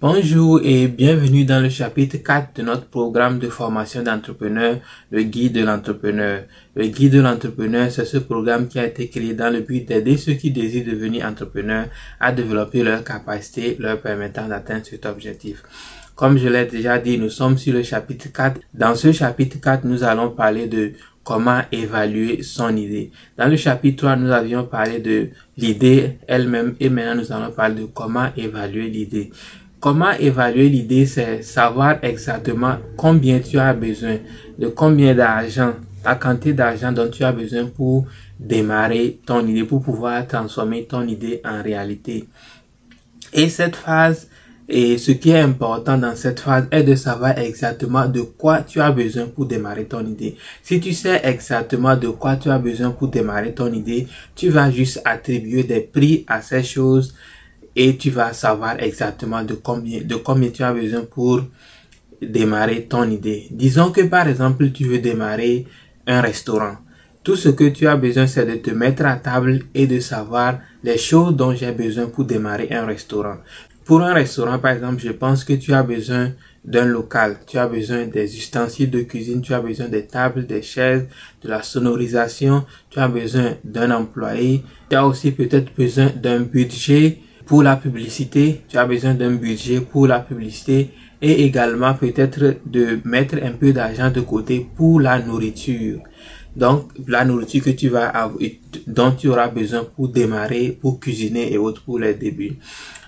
Bonjour et bienvenue dans le chapitre 4 de notre programme de formation d'entrepreneur, le guide de l'entrepreneur. Le guide de l'entrepreneur, c'est ce programme qui a été créé dans le but d'aider ceux qui désirent devenir entrepreneurs à développer leurs capacités leur permettant d'atteindre cet objectif. Comme je l'ai déjà dit, nous sommes sur le chapitre 4. Dans ce chapitre 4, nous allons parler de comment évaluer son idée. Dans le chapitre 3, nous avions parlé de l'idée elle-même et maintenant nous allons parler de comment évaluer l'idée. Comment évaluer l'idée, c'est savoir exactement combien tu as besoin, de combien d'argent, la quantité d'argent dont tu as besoin pour démarrer ton idée, pour pouvoir transformer ton idée en réalité. Et cette phase, et ce qui est important dans cette phase est de savoir exactement de quoi tu as besoin pour démarrer ton idée. Si tu sais exactement de quoi tu as besoin pour démarrer ton idée, tu vas juste attribuer des prix à ces choses et tu vas savoir exactement de combien, tu as besoin pour démarrer ton idée. Disons que par exemple, tu veux démarrer un restaurant. Tout ce que tu as besoin, c'est de te mettre à table et de savoir les choses dont j'ai besoin pour démarrer un restaurant. Pour un restaurant, par exemple, je pense que tu as besoin d'un local, tu as besoin des ustensiles de cuisine, tu as besoin des tables, des chaises, de la sonorisation, tu as besoin d'un employé, tu as aussi peut-être besoin d'un budget pour la publicité, tu as besoin d'un budget pour la publicité et également peut-être de mettre un peu d'argent de côté pour la nourriture. Donc, la nourriture que tu vas avoir, dont tu auras besoin pour démarrer, pour cuisiner et autres pour les débuts.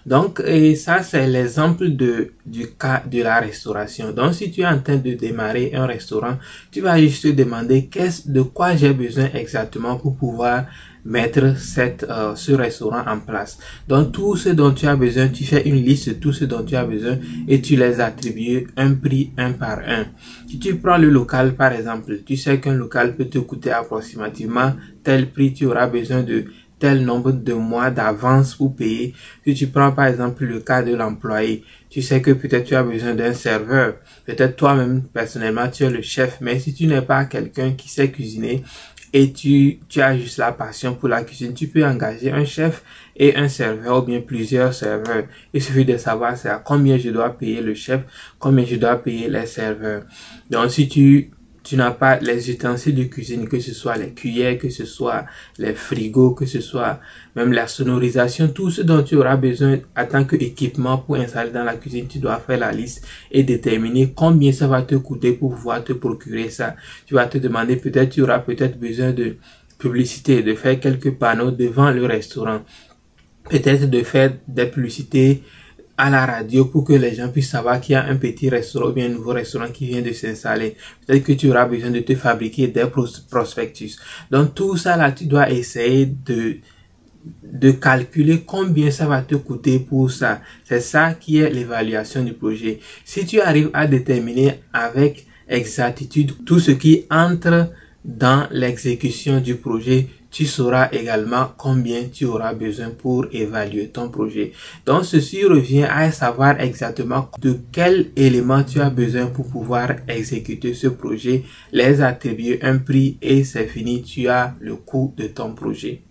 Donc, et ça, c'est l'exemple du cas de la restauration. Donc, si tu es en train de démarrer un restaurant, tu vas juste te demander qu'est-ce, de quoi j'ai besoin exactement pour pouvoir mettre cette, euh, ce restaurant en place. Donc tout ce dont tu as besoin, tu fais une liste de tout ce dont tu as besoin et tu les attribues un prix un par un. Si tu prends le local par exemple, tu sais qu'un local peut te coûter approximativement tel prix, tu auras besoin de tel nombre de mois d'avance pour payer. Si tu prends par exemple le cas de l'employé, tu sais que peut-être tu as besoin d'un serveur. Peut-être toi-même personnellement tu es le chef, mais si tu n'es pas quelqu'un qui sait cuisiner, et tu, as juste la passion pour la cuisine, tu peux engager un chef et un serveur ou bien plusieurs serveurs. Il suffit de savoir combien je dois payer le chef, combien je dois payer les serveurs. Donc si tu tu n'as pas les ustensiles de cuisine, que ce soit les cuillères, que ce soit les frigos, que ce soit même la sonorisation, tout ce dont tu auras besoin en tant qu'équipement pour installer dans la cuisine, tu dois faire la liste et déterminer combien ça va te coûter pour pouvoir te procurer ça. Tu vas te demander peut-être, tu auras peut-être besoin de publicité, de faire quelques panneaux devant le restaurant. Peut-être de faire des publicités à la radio pour que les gens puissent savoir qu'il y a un petit restaurant ou bien un nouveau restaurant qui vient de s'installer. Peut-être que tu auras besoin de te fabriquer des prospectus. Donc tout ça là, tu dois essayer de de calculer combien ça va te coûter pour ça. C'est ça qui est l'évaluation du projet. Si tu arrives à déterminer avec exactitude tout ce qui entre dans l'exécution du projet, tu sauras également combien tu auras besoin pour évaluer ton projet. Donc ceci revient à savoir exactement de quel élément tu as besoin pour pouvoir exécuter ce projet, les attribuer un prix et c'est fini, tu as le coût de ton projet.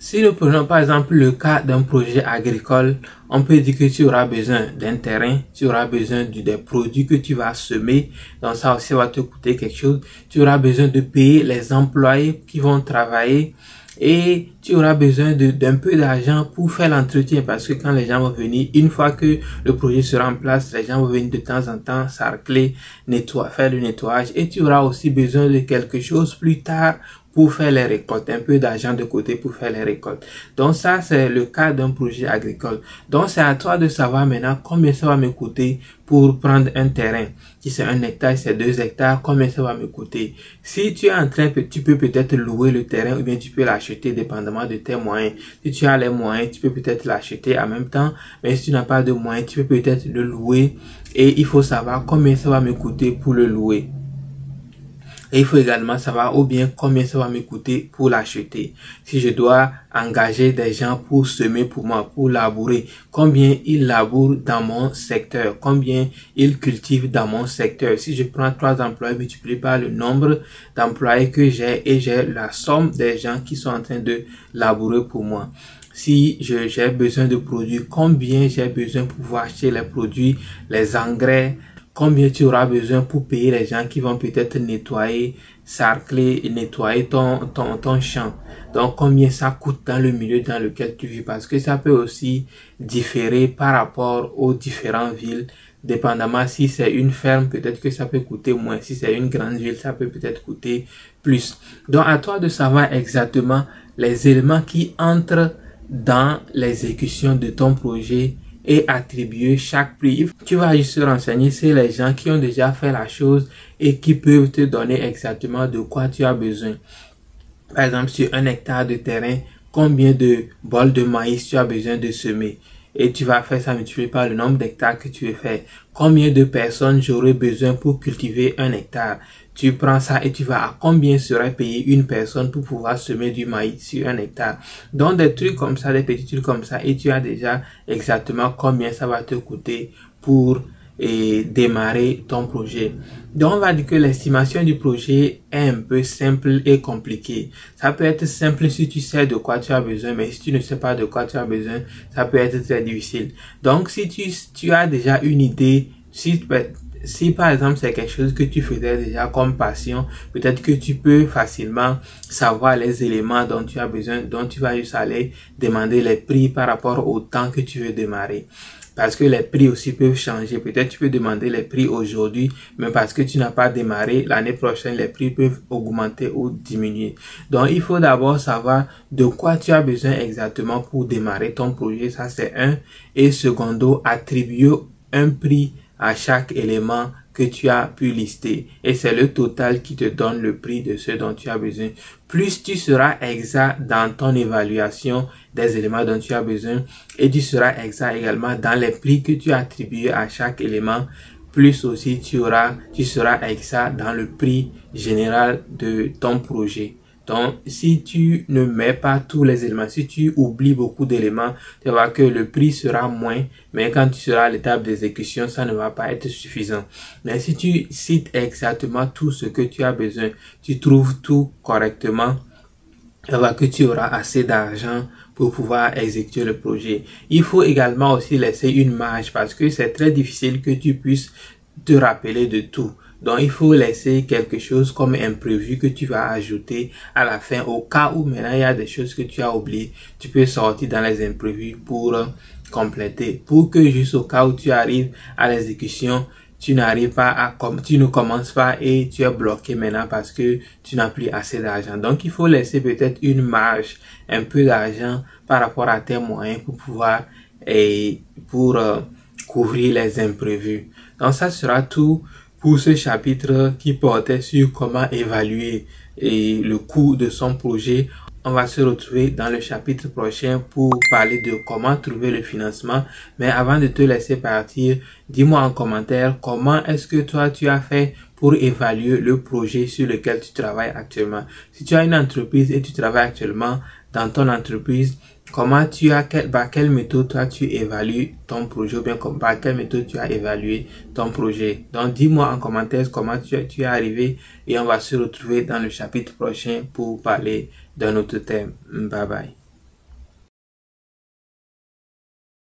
Si nous prenons par exemple le cas d'un projet agricole, on peut dire que tu auras besoin d'un terrain, tu auras besoin de, des produits que tu vas semer, donc ça aussi va te coûter quelque chose. Tu auras besoin de payer les employés qui vont travailler. Et tu auras besoin d'un peu d'argent pour faire l'entretien. Parce que quand les gens vont venir, une fois que le projet sera en place, les gens vont venir de temps en temps sarcler, nettoyer, faire le nettoyage. Et tu auras aussi besoin de quelque chose plus tard pour faire les récoltes, un peu d'argent de côté pour faire les récoltes. Donc ça, c'est le cas d'un projet agricole. Donc c'est à toi de savoir maintenant combien ça va me coûter pour prendre un terrain. Si c'est un hectare, c'est deux hectares, combien ça va me coûter. Si tu es en train, tu peux peut-être louer le terrain ou bien tu peux l'acheter dépendamment de tes moyens. Si tu as les moyens, tu peux peut-être l'acheter en même temps. Mais si tu n'as pas de moyens, tu peux peut-être le louer. Et il faut savoir combien ça va me coûter pour le louer. Et il faut également savoir ou bien combien ça va me coûter pour l'acheter. Si je dois engager des gens pour semer pour moi, pour labourer, combien ils labourent dans mon secteur, combien ils cultivent dans mon secteur. Si je prends trois employés, multiplié par le nombre d'employés que j'ai et j'ai la somme des gens qui sont en train de labourer pour moi. si j'ai besoin de produits, combien j'ai besoin pour pouvoir acheter les produits, les engrais, combien tu auras besoin pour payer les gens qui vont peut-être nettoyer, sarcler et nettoyer ton, ton, ton champ? Donc, combien ça coûte dans le milieu dans lequel tu vis? Parce que ça peut aussi différer par rapport aux différentes villes. Dépendamment si c'est une ferme, peut-être que ça peut coûter moins. Si c'est une grande ville, ça peut peut-être coûter plus. Donc, à toi de savoir exactement les éléments qui entrent dans l'exécution de ton projet et attribuer chaque prix. Tu vas juste se renseigner sur les gens qui ont déjà fait la chose et qui peuvent te donner exactement de quoi tu as besoin. Par exemple, sur un hectare de terrain, combien de bols de maïs tu as besoin de semer? Et tu vas faire ça multiplié par le nombre d'hectares que tu veux faire. Combien de personnes j'aurais besoin pour cultiver un hectare? Tu prends ça et tu vas à combien serait payé une personne pour pouvoir semer du maïs sur un hectare? Donc des trucs comme ça, des petits trucs comme ça et tu as déjà exactement combien ça va te coûter pour et démarrer ton projet. Donc, on va dire que l'estimation du projet est un peu simple et compliqué. Ça peut être simple si tu sais de quoi tu as besoin, mais si tu ne sais pas de quoi tu as besoin, ça peut être très difficile. Donc, si tu, tu as déjà une idée, si, si par exemple c'est quelque chose que tu faisais déjà comme passion, peut-être que tu peux facilement savoir les éléments dont tu as besoin, dont tu vas juste aller demander les prix par rapport au temps que tu veux démarrer parce que les prix aussi peuvent changer. Peut-être tu peux demander les prix aujourd'hui, mais parce que tu n'as pas démarré, l'année prochaine, les prix peuvent augmenter ou diminuer. Donc, il faut d'abord savoir de quoi tu as besoin exactement pour démarrer ton projet. Ça, c'est un. Et secondo, attribuer un prix à chaque élément tu as pu lister. Et c'est le total qui te donne le prix de ce dont tu as besoin. Plus tu seras exact dans ton évaluation des éléments dont tu as besoin et tu seras exact également dans les prix que tu as attribués à chaque élément. Plus aussi tu auras, tu seras exact dans le prix général de ton projet. Donc, si tu ne mets pas tous les éléments, si tu oublies beaucoup d'éléments, tu vas que le prix sera moins, mais quand tu seras à l'étape d'exécution, ça ne va pas être suffisant. Mais si tu cites exactement tout ce que tu as besoin, tu trouves tout correctement, tu vas que tu auras assez d'argent pour pouvoir exécuter le projet. Il faut également aussi laisser une marge parce que c'est très difficile que tu puisses te rappeler de tout. Donc, il faut laisser quelque chose comme imprévu que tu vas ajouter à la fin. Au cas où maintenant il y a des choses que tu as oubliées, tu peux sortir dans les imprévus pour compléter. Pour que juste au cas où tu arrives à l'exécution, tu n'arrives pas à, comme, tu ne commences pas et tu es bloqué maintenant parce que tu n'as plus assez d'argent. Donc, il faut laisser peut-être une marge, un peu d'argent par rapport à tes moyens pour pouvoir et pour euh, couvrir les imprévus. Donc, ça sera tout pour ce chapitre qui portait sur comment évaluer et le coût de son projet. On va se retrouver dans le chapitre prochain pour parler de comment trouver le financement. Mais avant de te laisser partir, dis-moi en commentaire comment est-ce que toi tu as fait pour évaluer le projet sur lequel tu travailles actuellement? Si tu as une entreprise et tu travailles actuellement dans ton entreprise, comment tu as, quel, par quelle méthode toi tu évalues ton projet ou bien par quelle méthode tu as évalué ton projet? Donc dis-moi en commentaire comment tu, tu es arrivé et on va se retrouver dans le chapitre prochain pour parler d'un autre thème. Bye bye.